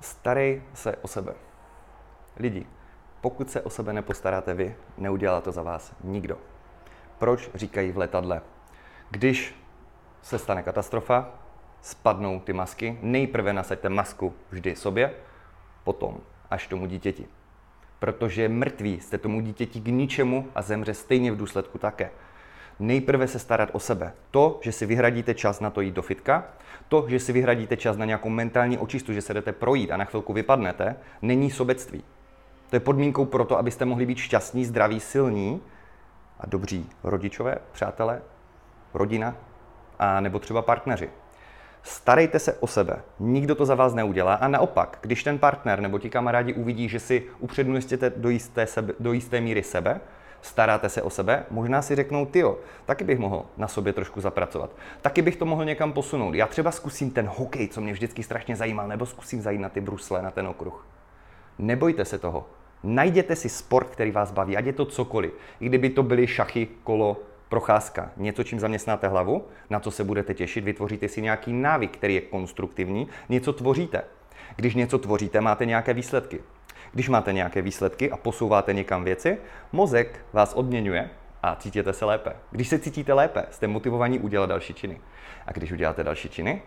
Starej se o sebe. Lidi, pokud se o sebe nepostaráte vy, neudělá to za vás nikdo. Proč říkají v letadle? Když se stane katastrofa, spadnou ty masky, nejprve nasaďte masku vždy sobě, potom až tomu dítěti. Protože mrtví jste tomu dítěti k ničemu a zemře stejně v důsledku také. Nejprve se starat o sebe. To, že si vyhradíte čas na to jít do fitka, to, že si vyhradíte čas na nějakou mentální očistu, že se jdete projít a na chvilku vypadnete, není sobectví. To je podmínkou pro to, abyste mohli být šťastní, zdraví, silní a dobří rodičové, přátelé, rodina a nebo třeba partneři. Starejte se o sebe, nikdo to za vás neudělá a naopak, když ten partner nebo ti kamarádi uvidí, že si upřednostněte do do jisté míry sebe, staráte se o sebe, možná si řeknou, tyjo, taky bych mohl na sobě trošku zapracovat. Taky bych to mohl někam posunout. Já třeba zkusím ten hokej, co mě vždycky strašně zajímal, nebo zkusím zajít na ty brusle, na ten okruh. Nebojte se toho. Najděte si sport, který vás baví, ať je to cokoliv. I kdyby to byly šachy, kolo, procházka, něco, čím zaměstnáte hlavu, na co se budete těšit, vytvoříte si nějaký návyk, který je konstruktivní, něco tvoříte. Když něco tvoříte, máte nějaké výsledky. Když máte nějaké výsledky a posouváte někam věci, mozek vás odměňuje a cítíte se lépe. Když se cítíte lépe, jste motivovaní udělat další činy. A když uděláte další činy,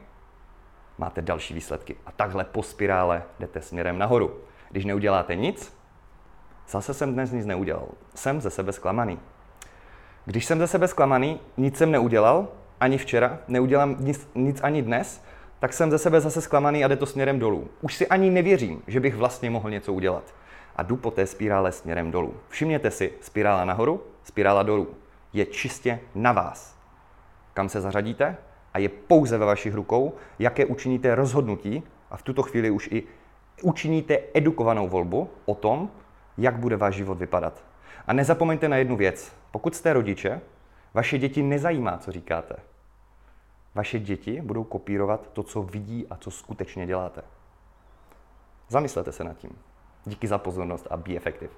máte další výsledky. A takhle po spirále jdete směrem nahoru. Když neuděláte nic, zase jsem dnes nic neudělal. Jsem ze sebe zklamaný. Když jsem ze sebe zklamaný, nic jsem neudělal, ani včera, neudělám nic, nic ani dnes, tak jsem ze sebe zase zklamaný a jde to směrem dolů. Už si ani nevěřím, že bych vlastně mohl něco udělat. A jdu po té spirále směrem dolů. Všimněte si, spirála nahoru, spirála dolů. Je čistě na vás. Kam se zařadíte a je pouze ve vašich rukou, jaké učiníte rozhodnutí a v tuto chvíli už i učiníte edukovanou volbu o tom, jak bude váš život vypadat. A nezapomeňte na jednu věc. Pokud jste rodiče, vaše děti nezajímá, co říkáte. Vaše děti budou kopírovat to, co vidí a co skutečně děláte. Zamyslete se nad tím. Díky za pozornost a be effective.